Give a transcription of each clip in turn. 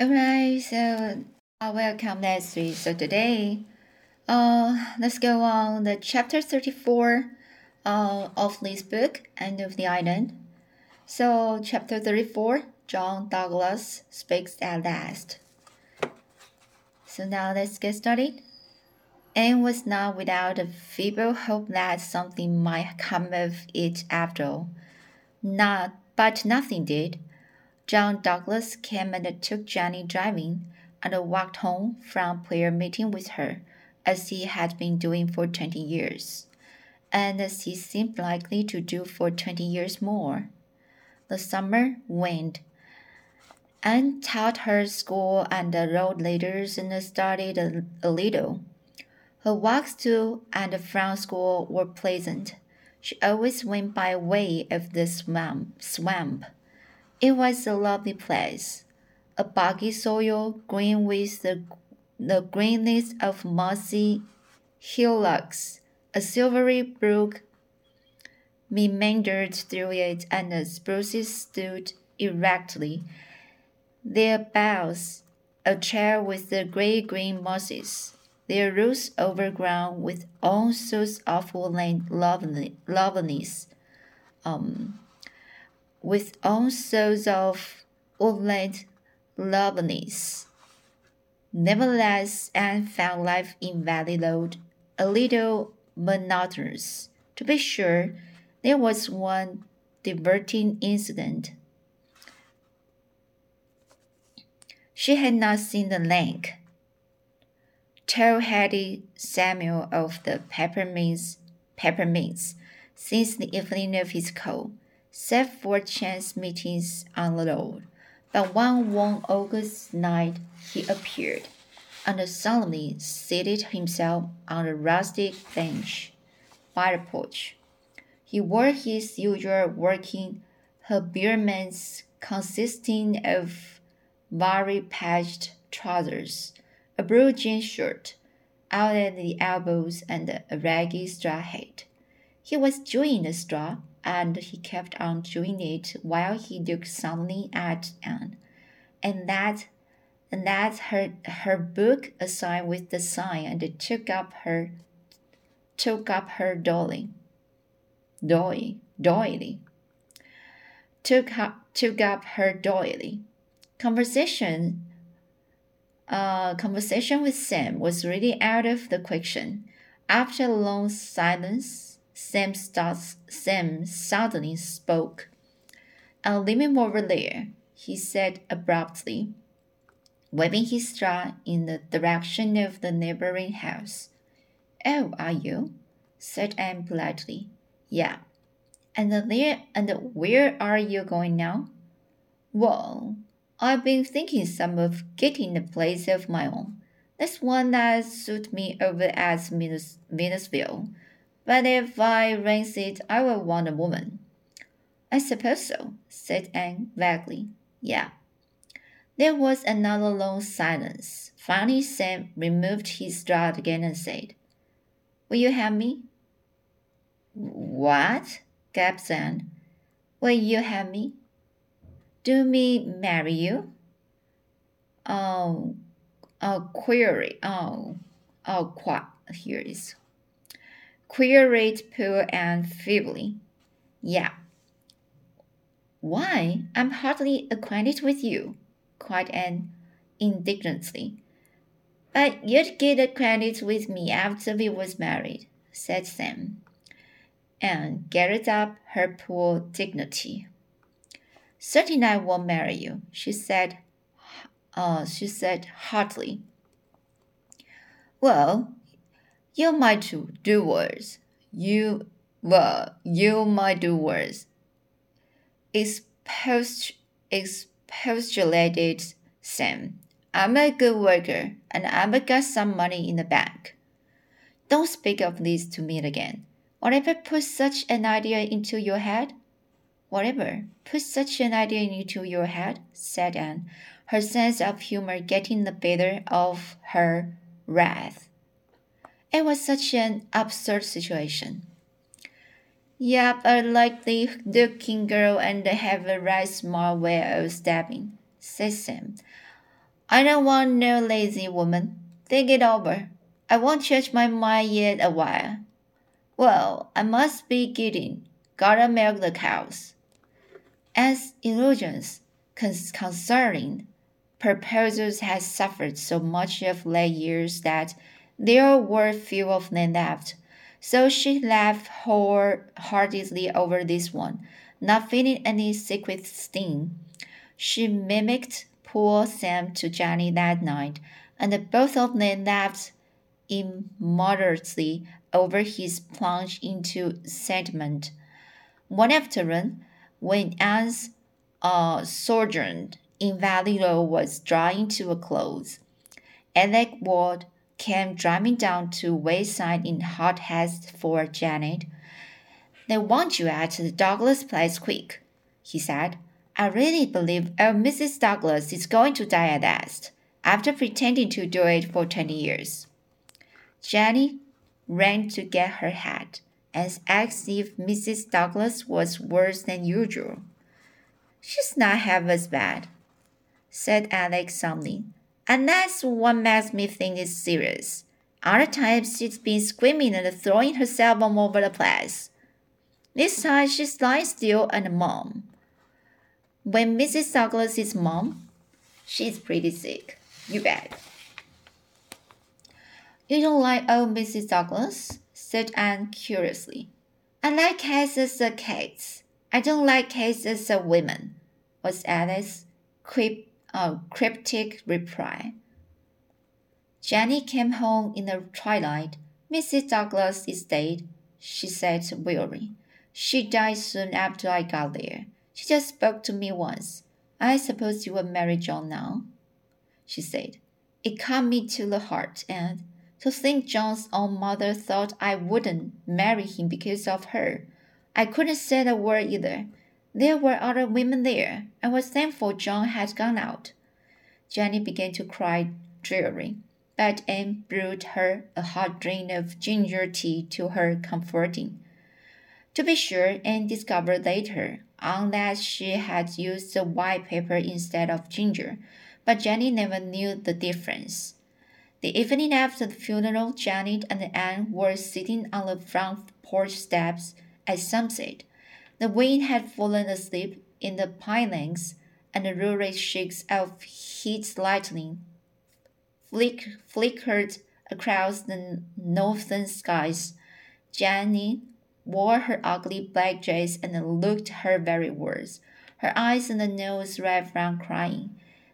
Alright, so uh, welcome Leslie. So today, uh, let's go on the chapter 34 uh, of this book, Anne of the Island. So chapter 34, John Douglas speaks at last. So now let's get started. Anne was not without a feeble hope that something might come of it after all. Not, but nothing did. John Douglas came and took Jenny driving, and walked home from prayer meeting with her, as he had been doing for twenty years, and as he seemed likely to do for twenty years more. The summer waned. Anne taught her school and wrote letters and studied a, a little. Her walks to and from school were pleasant. She always went by way of the swamp. swamp it was a lovely place, a boggy soil green with the, the greenness of mossy hillocks. A silvery brook meandered through it, and the spruces stood erectly, their boughs a chair with the gray green mosses, their roots overgrown with all sorts of woodland loveliness. Um, with all sorts of woodland loveliness. Nevertheless, Anne found life in Valley Road a little monotonous. To be sure, there was one diverting incident. She had not seen the lank, tall-headed Samuel of the peppermints, peppermints since the evening of his call save for chance meetings on the road. But one warm August night he appeared, and solemnly seated himself on a rustic bench by the porch. He wore his usual working habiliments consisting of vari-patched trousers, a blue jean shirt out at the elbows, and a ragged straw hat. He was chewing the straw and he kept on doing it while he looked suddenly at Anne, and that and that her her book aside with the sign and took up her took up her dolly. Doily doily took up took up her doily conversation uh, conversation with Sam was really out of the question. After a long silence, Sam, starts, Sam suddenly spoke. I'll leave him over there, he said abruptly, waving his straw in the direction of the neighboring house. Oh, are you? said Anne politely. Yeah. And there and where are you going now? Well, I've been thinking some of getting a place of my own. That's one that suits me over at Venusville. But if I rent it, I will want a woman. I suppose so, said Anne vaguely. Yeah. There was another long silence. Finally, Sam removed his straw again and said, Will you have me? What? gasped Anne. Will you have me? Do me marry you? Oh, oh, query. Oh, oh, quite. Here is queried poor Anne feebly. Yeah. Why, I'm hardly acquainted with you, cried Anne indignantly. But you'd get acquainted with me after we was married, said Sam. Anne gathered up her poor dignity. Certainly I won't marry you, she said. Uh, she said heartily. Well, you might do worse. You, well, you might do worse. Expost, expostulated Sam. I'm a good worker, and I've got some money in the bank. Don't speak of this to me again. Whatever put such an idea into your head? Whatever put such an idea into your head? said Anne, her sense of humor getting the better of her wrath. It was such an absurd situation. Yep, a likely looking girl and have a right smart way of stabbing, says Sam. I don't want no lazy woman. Think it over. I won't change my mind yet a while. Well, I must be getting. Gotta milk the cows. As illusions concerning proposals has suffered so much of late years that there were few of them left, so she laughed wholeheartedly over this one, not feeling any secret sting. She mimicked poor Sam to Johnny that night, and both of them laughed immoderately over his plunge into sentiment. One afternoon, when Anne's uh, sojourn in Valley was drawing to a close, Alec Ward came driving down to Wayside in hot haste for Janet. They want you at the Douglas place quick, he said. I really believe old Mrs. Douglas is going to die at last, after pretending to do it for twenty years. Jenny ran to get her hat and asked if Mrs. Douglas was worse than usual. She's not half as bad, said Alex solemnly. And that's what makes me think it's serious. Other times she's been screaming and throwing herself all over the place. This time she's lying still and mum. When Mrs. Douglas is mom, she's pretty sick. You bet. You don't like old Mrs. Douglas? said Anne curiously. I like as a cats. I don't like as a women, was Alec's crypt, uh, cryptic reply. Jenny came home in the twilight. Mrs. Douglas is dead, she said wearily. She died soon after I got there. She just spoke to me once. I suppose you will marry John now, she said. It cut me to the heart, and to think John's own mother thought I wouldn't marry him because of her. I couldn't say a word either. There were other women there. I was thankful John had gone out. Jenny began to cry drearily, but Anne brewed her a hot drink of ginger tea to her comforting. To be sure, Anne discovered later on that she had used the white pepper instead of ginger, but Jenny never knew the difference. The evening after the funeral, Janet and Anne were sitting on the front porch steps at sunset. The wind had fallen asleep in the pinelands, and the lurid shakes of heat lightning flick, flickered across the northern skies. Jenny wore her ugly black dress and looked her very worst. Her eyes and nose red from crying.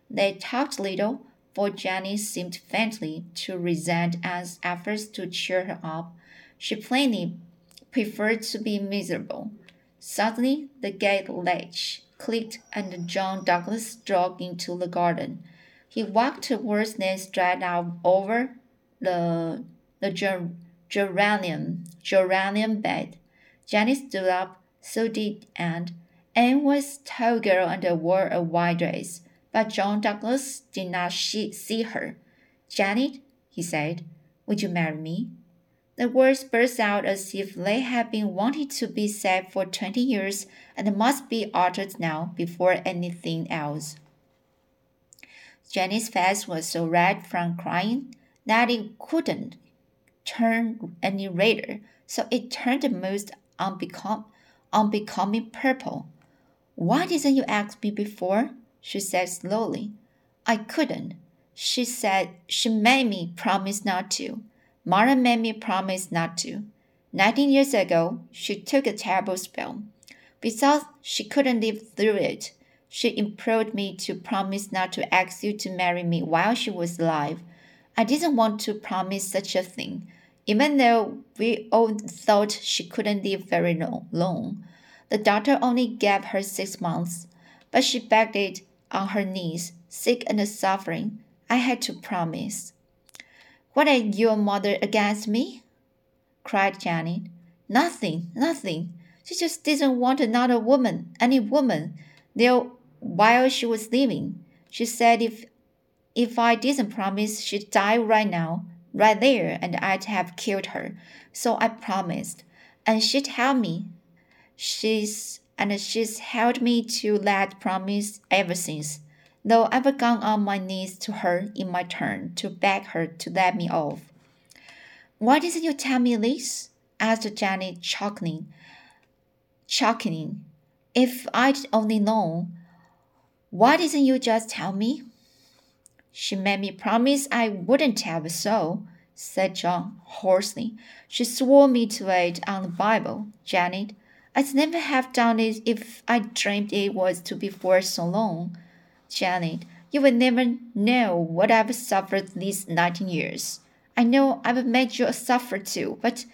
They talked little, for Jenny seemed faintly to resent Anne's efforts to cheer her up. She plainly preferred to be miserable. Suddenly, the gate latch clicked and John Douglas strolled into the garden. He walked towards them straight out over the, the ger geranium, geranium bed. Jenny stood up, so did Anne. Anne was tall girl and wore a white dress but John Douglas did not see her. Janet, he said, would you marry me? The words burst out as if they had been wanting to be said for twenty years and must be uttered now before anything else. Jenny's face was so red from crying that it couldn't turn any redder, so it turned most unbecom- unbecoming purple. Why didn't you ask me before? she said slowly. I couldn't. She said she made me promise not to. Mara made me promise not to. Nineteen years ago, she took a terrible spell. Besides, she couldn't live through it. She implored me to promise not to ask you to marry me while she was alive. I didn't want to promise such a thing, even though we all thought she couldn't live very long. The doctor only gave her six months, but she begged it on her knees, sick and suffering, I had to promise. What had your mother against me? cried Janet. Nothing, nothing. She just didn't want another woman, any woman, there while she was living. She said if if I didn't promise she'd die right now, right there, and I'd have killed her. So I promised. And she'd help me. She's and she's held me to that promise ever since. Though I've gone on my knees to her in my turn to beg her to let me off. Why didn't you tell me this? asked Janet, chuckling. Chuckling. If I'd only known. Why didn't you just tell me? She made me promise I wouldn't tell a soul, said John hoarsely. She swore me to it on the Bible, Janet. I'd never have done it if I dreamed it was to be for so long. Janet, you will never know what I've suffered these nineteen years. I know I've made you suffer too, but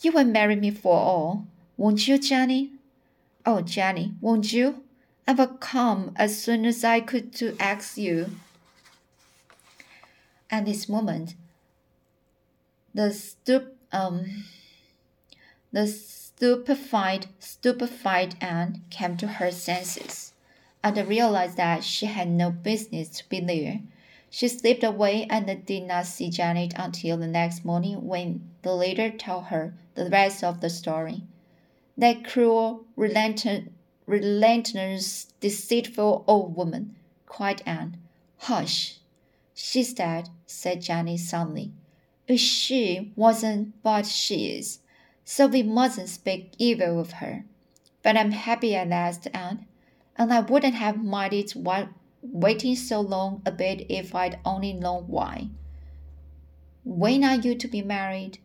you will marry me for all, won't you, Jenny? Oh, Jenny, won't you? I will come as soon as I could to ask you. At this moment, the stup um the stupefied stupefied Anne came to her senses and realized that she had no business to be there. She slipped away and did not see Janet until the next morning when the latter told her the rest of the story. That cruel, relentless, deceitful old woman, cried Anne. Hush! She's dead, said Janet suddenly. If she wasn't, but she is. So we mustn't speak evil of her. But I'm happy at last, Anne, and I wouldn't have minded waiting so long a bit if I'd only known why. When are you to be married?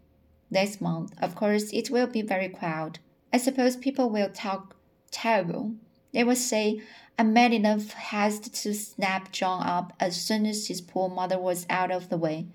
This month. Of course, it will be very crowded. I suppose people will talk terrible. They will say I made enough haste to snap John up as soon as his poor mother was out of the way.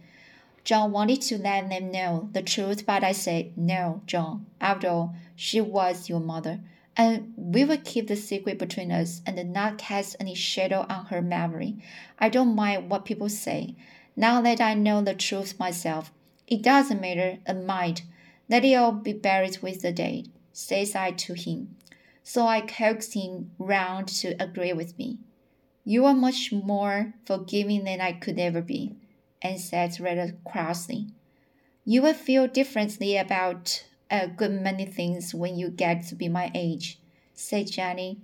John wanted to let them know the truth, but I said, No, John. After all, she was your mother and we will keep the secret between us and not cast any shadow on her memory. I don't mind what people say. Now that I know the truth myself, it doesn't matter a mite. Let it all be buried with the dead, says I to him. So I coaxed him round to agree with me. You are much more forgiving than I could ever be, and said rather crossly. You will feel differently about a good many things when you get to be my age, said Jenny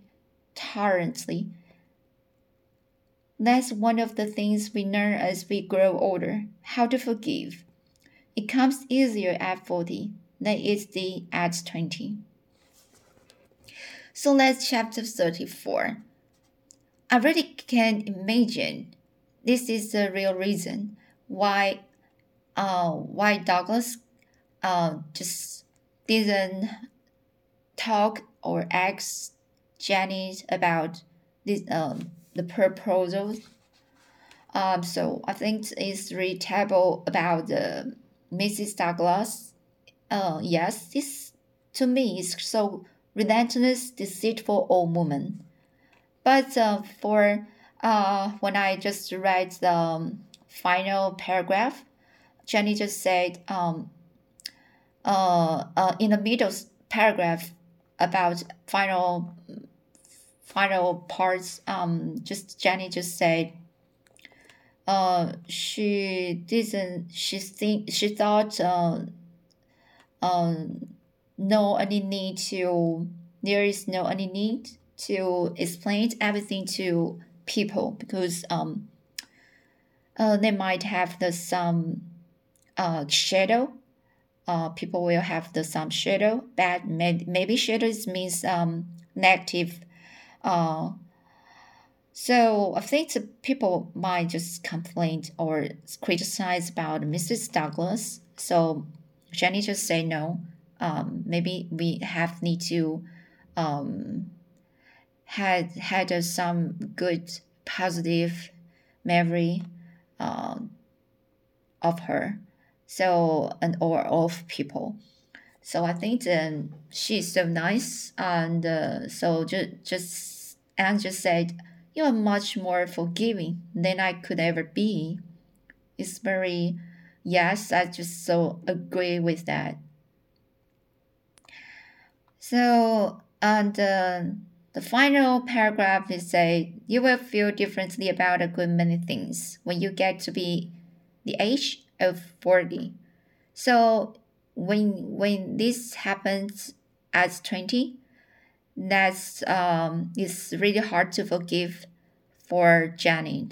tolerantly. That's one of the things we learn as we grow older how to forgive. It comes easier at 40 than it did at 20. So that's chapter 34. I really can imagine this is the real reason why uh, why Douglas uh, just didn't talk or ask Jenny about this um, the proposal. Um, so I think it's terrible about the Mrs. Douglas. Uh, yes, this to me is so relentless, deceitful old woman. But uh, for uh, when I just read the um, final paragraph, Jenny just said, um, uh, uh, in the middle paragraph about final final parts, um, just Jenny just said, uh, she didn't, she think, she thought, uh, um, no any need to, there is no any need to explain everything to people because, um, uh, they might have the some, uh, shadow uh, people will have the some shadow. Bad maybe shadows means um, negative. Uh, so I think people might just complain or criticize about Mrs. Douglas. So Jenny just say no. Um, maybe we have need to um, had had uh, some good positive memory uh, of her so and or of people. So i think um, she's so nice and uh, so just just and just said you are much more forgiving than i could ever be. It's very yes i just so agree with that. So and uh, the final paragraph is say you will feel differently about a good many things when you get to be the age of 40. So when when this happens at 20, that's um, it's really hard to forgive for Jenny.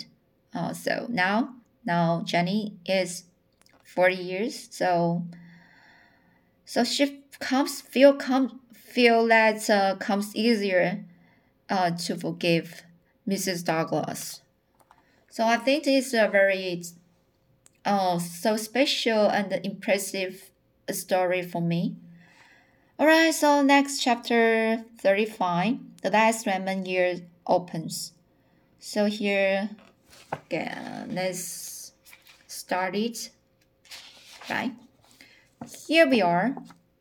Uh, so now, now Jenny is 40 years. So, so she comes feel come feel that uh, comes easier uh, to forgive Mrs. Douglas. So I think it's a very uh, so special and impressive story for me. Alright, so next chapter 35, the last Redmond year opens. So here, again, let's start it. Right? Here we are,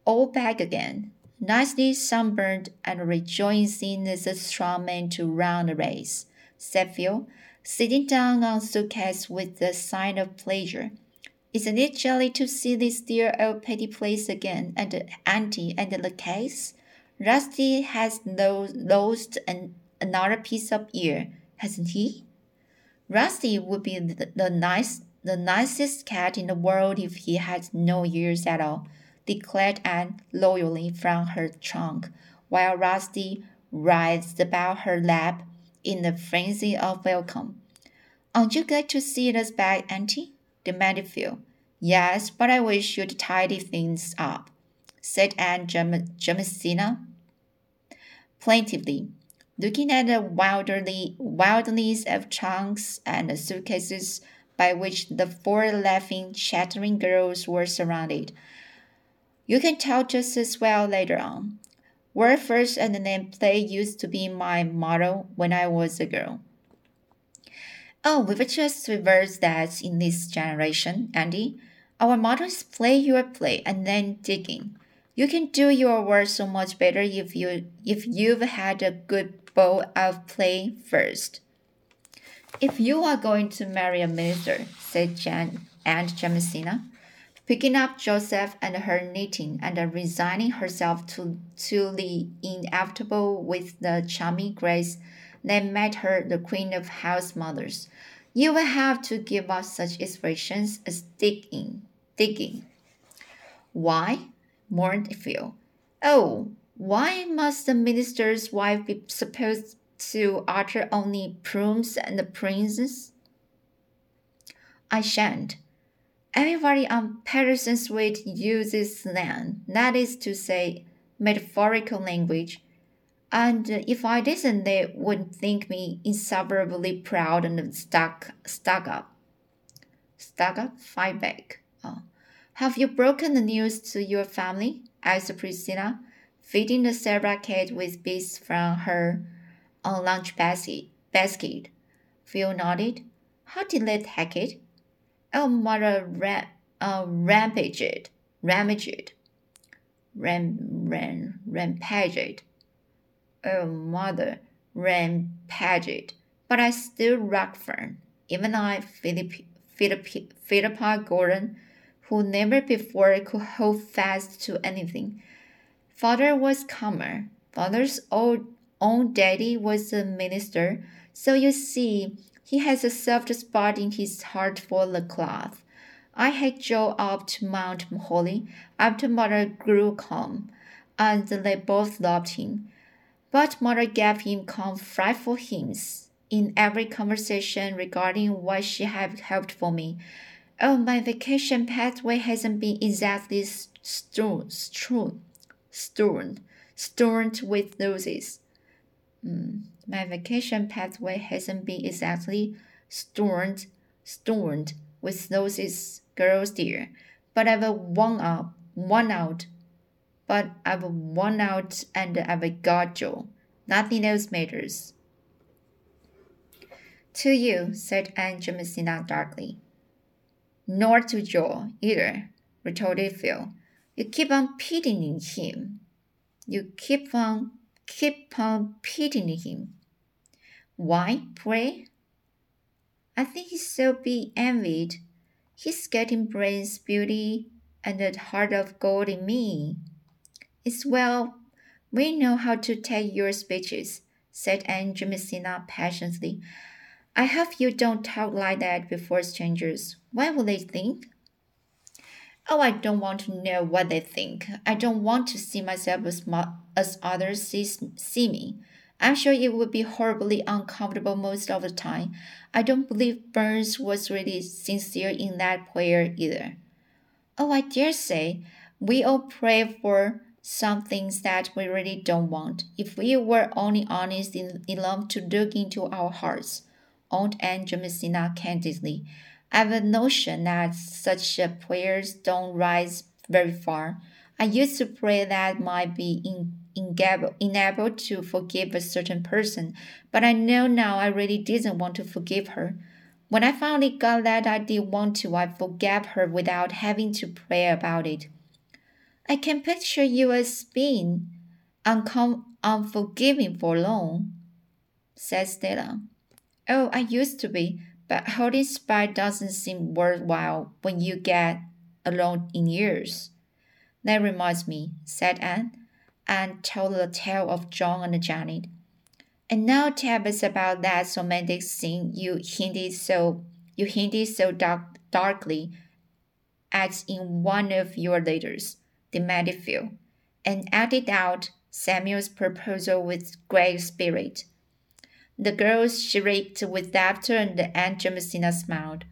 all back again, nicely sunburned and rejoicing as a strong man to run a race, said Phil, sitting down on suitcase with a sign of pleasure. Isn't it jolly to see this dear old Patty place again, and Auntie and the case? Rusty has lost an, another piece of ear, hasn't he? Rusty would be the, the nice the nicest cat in the world if he had no ears at all, declared Anne loyally from her trunk, while Rusty writhed about her lap in a frenzy of welcome. Aren't you glad to see us back, Auntie? demanded Phil. Yes, but I wish you'd tidy things up, said Aunt Jamesina plaintively, looking at the wildly, wilderness of trunks and suitcases by which the four laughing, chattering girls were surrounded. You can tell just as well later on. Word first and then play used to be my motto when I was a girl. Oh, we've just reversed that in this generation, Andy. Our motto is play your play and then digging. You can do your work so much better if you if you've had a good bowl of play first. If you are going to marry a minister, said Jan, and Jamesina, picking up Joseph and her knitting and resigning herself to, to the inevitable with the charming grace that made her the queen of house mothers, you will have to give us such expressions as digging, digging. Why? mourned Phil. Oh, why must the minister's wife be supposed to utter only prunes and princes? I shan't. Everybody on Patterson Street uses slang, that is to say, metaphorical language, and if I didn't, they would think me insufferably proud and stuck, stuck up. Stuck up? Fight back. Oh. Have you broken the news to your family? asked Priscilla, feeding the Sarah cat with bits from her lunch basket. Phil nodded. How did they take it? Oh, mother ram, uh, rampaged, rampaged, ram, ram, rampaged oh mother, ran Paget, but I still rock firm. Even I, Philip, Philip, Philippa Gordon, who never before could hold fast to anything. Father was calmer. Father's old own daddy was a minister, so you see, he has a soft spot in his heart for the cloth. I had Jo up to Mount Holly after mother grew calm, and they both loved him. But mother gave him frightful hints in every conversation regarding what she had helped for me. Oh, my vacation pathway hasn't been exactly strewn, strewn, strewn, strewn with roses. Mm, my vacation pathway hasn't been exactly stormed, stormed with roses, girls dear. But I've won out, won out but I've won out and I've got Jo. Nothing else matters. To you, said Aunt Jamesina darkly. Nor to Jo either, retorted Phil. You keep on pitying him. You keep on keep on pitying him. Why, pray? I think he's so be envied. He's getting brains, beauty, and a heart of gold in me. It's well, we know how to take your speeches, said Aunt Jamesina passionately. I hope you don't talk like that before strangers. What will they think? Oh, I don't want to know what they think. I don't want to see myself as, as others see, see me. I'm sure it would be horribly uncomfortable most of the time. I don't believe Burns was really sincere in that prayer either. Oh, I dare say. We all pray for some things that we really don't want. If we were only honest enough to look into our hearts, Aunt Jamesina candidly, I have a notion that such prayers don't rise very far. I used to pray that might be in unable to forgive a certain person, but I know now I really didn't want to forgive her. When I finally got that I did want to, I forgave her without having to pray about it. I can picture you as being uncom- unforgiving for long, says Stella. Oh, I used to be, but holding spite doesn't seem worthwhile when you get along in years. That reminds me, said Anne and told the tale of John and Janet. And now tell us about that romantic scene you hinted so you hinted so dark, darkly at in one of your letters, demanded Phil, and acted out Samuel's proposal with great spirit. The girls shrieked with laughter and Aunt Jamesina smiled.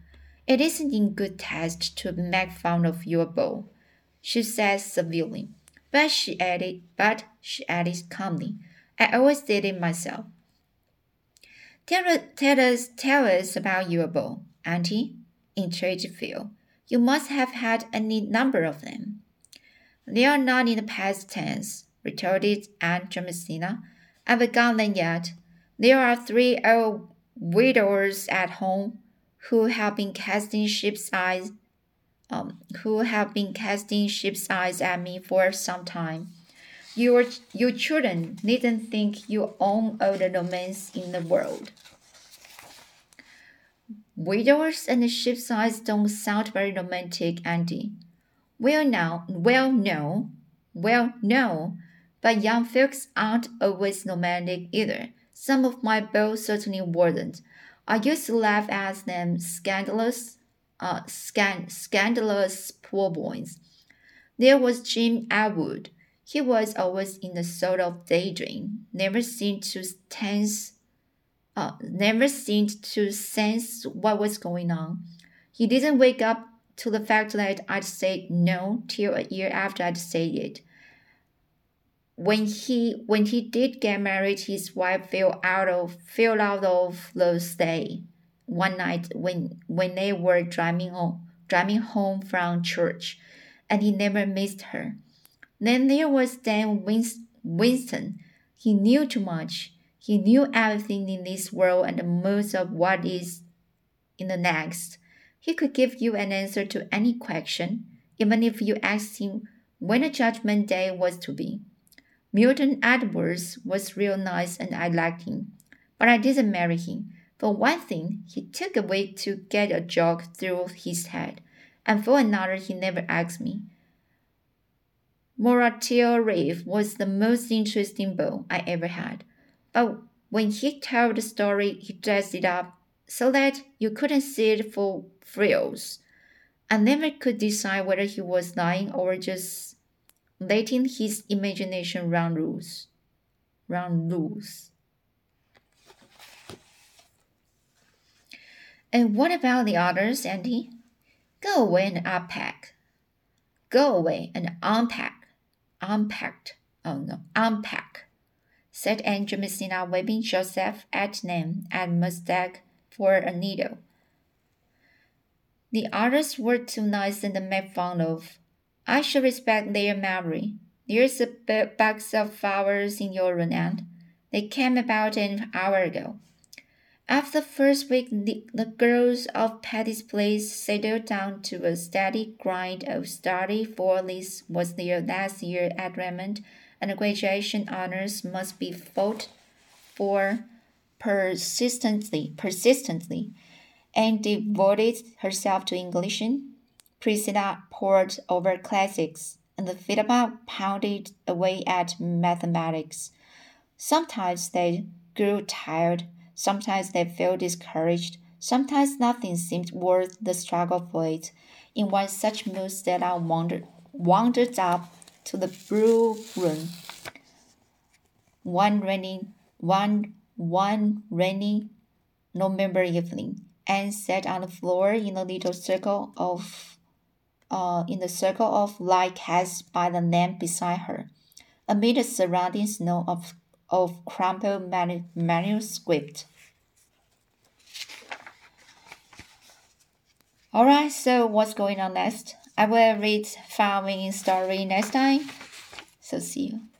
It isn't in good taste to make fun of your beau, she said severely. But she added, but she added calmly, I always did it myself. Tell, tell us, tell us about your beau, Auntie, entreated Phil. You must have had any number of them. They are not in the past tense, retorted Aunt Jamesina. I've got them yet. There are three old widowers at home who have been casting sheep's eyes um, who have been casting sheep's eyes at me for some time. Your, your children needn't think you own all the romance in the world. Widowers and sheep's eyes don't sound very romantic, Andy. Well, now, well, no, well, no, but young folks aren't always romantic either. Some of my beaux certainly weren't. I used to laugh at them scandalous uh, scan- scandalous poor boys. There was Jim Atwood. He was always in a sort of daydream, never seemed to tense, uh, never seemed to sense what was going on. He didn't wake up to the fact that I'd said no till a year after I'd said it. When he when he did get married, his wife fell out of fell out of the stay one night when when they were driving home, driving home from church, and he never missed her. Then there was Dan Winston. He knew too much. He knew everything in this world and most of what is in the next. He could give you an answer to any question, even if you asked him when a judgment day was to be. Milton Edwards was real nice and I liked him, but I didn't marry him for one thing, he took a week to get a joke through his head, and for another, he never asked me. Muratil Reef was the most interesting beau I ever had, but when he told the story, he dressed it up so that you couldn't see it for frills. I never could decide whether he was lying or just letting his imagination run loose. Run loose. And what about the others, Andy? Go away and unpack. Go away and unpack. Unpacked. Oh no, unpack, said Aunt Jamesina, waving Joseph at them and Mustek for a needle. The others were too nice and made fun of. I should respect their memory. There's a box of flowers in your room, Aunt. They came about an hour ago. After the first week, the, the girls of Patty's Place settled down to a steady grind of study, for this was their last year at Redmond, and graduation honors must be fought for persistently, persistently, and devoted herself to English. Priscilla pored over classics, and Philippa pounded away at mathematics. Sometimes they grew tired Sometimes they felt discouraged. Sometimes nothing seemed worth the struggle for it. In one such mood, Stella wandered, wandered up to the brew room one rainy, one one rainy November evening, Anne sat on the floor in a little circle of uh, in the circle of light cast by the lamp beside her, amid the surrounding snow of, of crumpled manu manuscript. Alright, so what's going on next? I will read following story next time. So see you.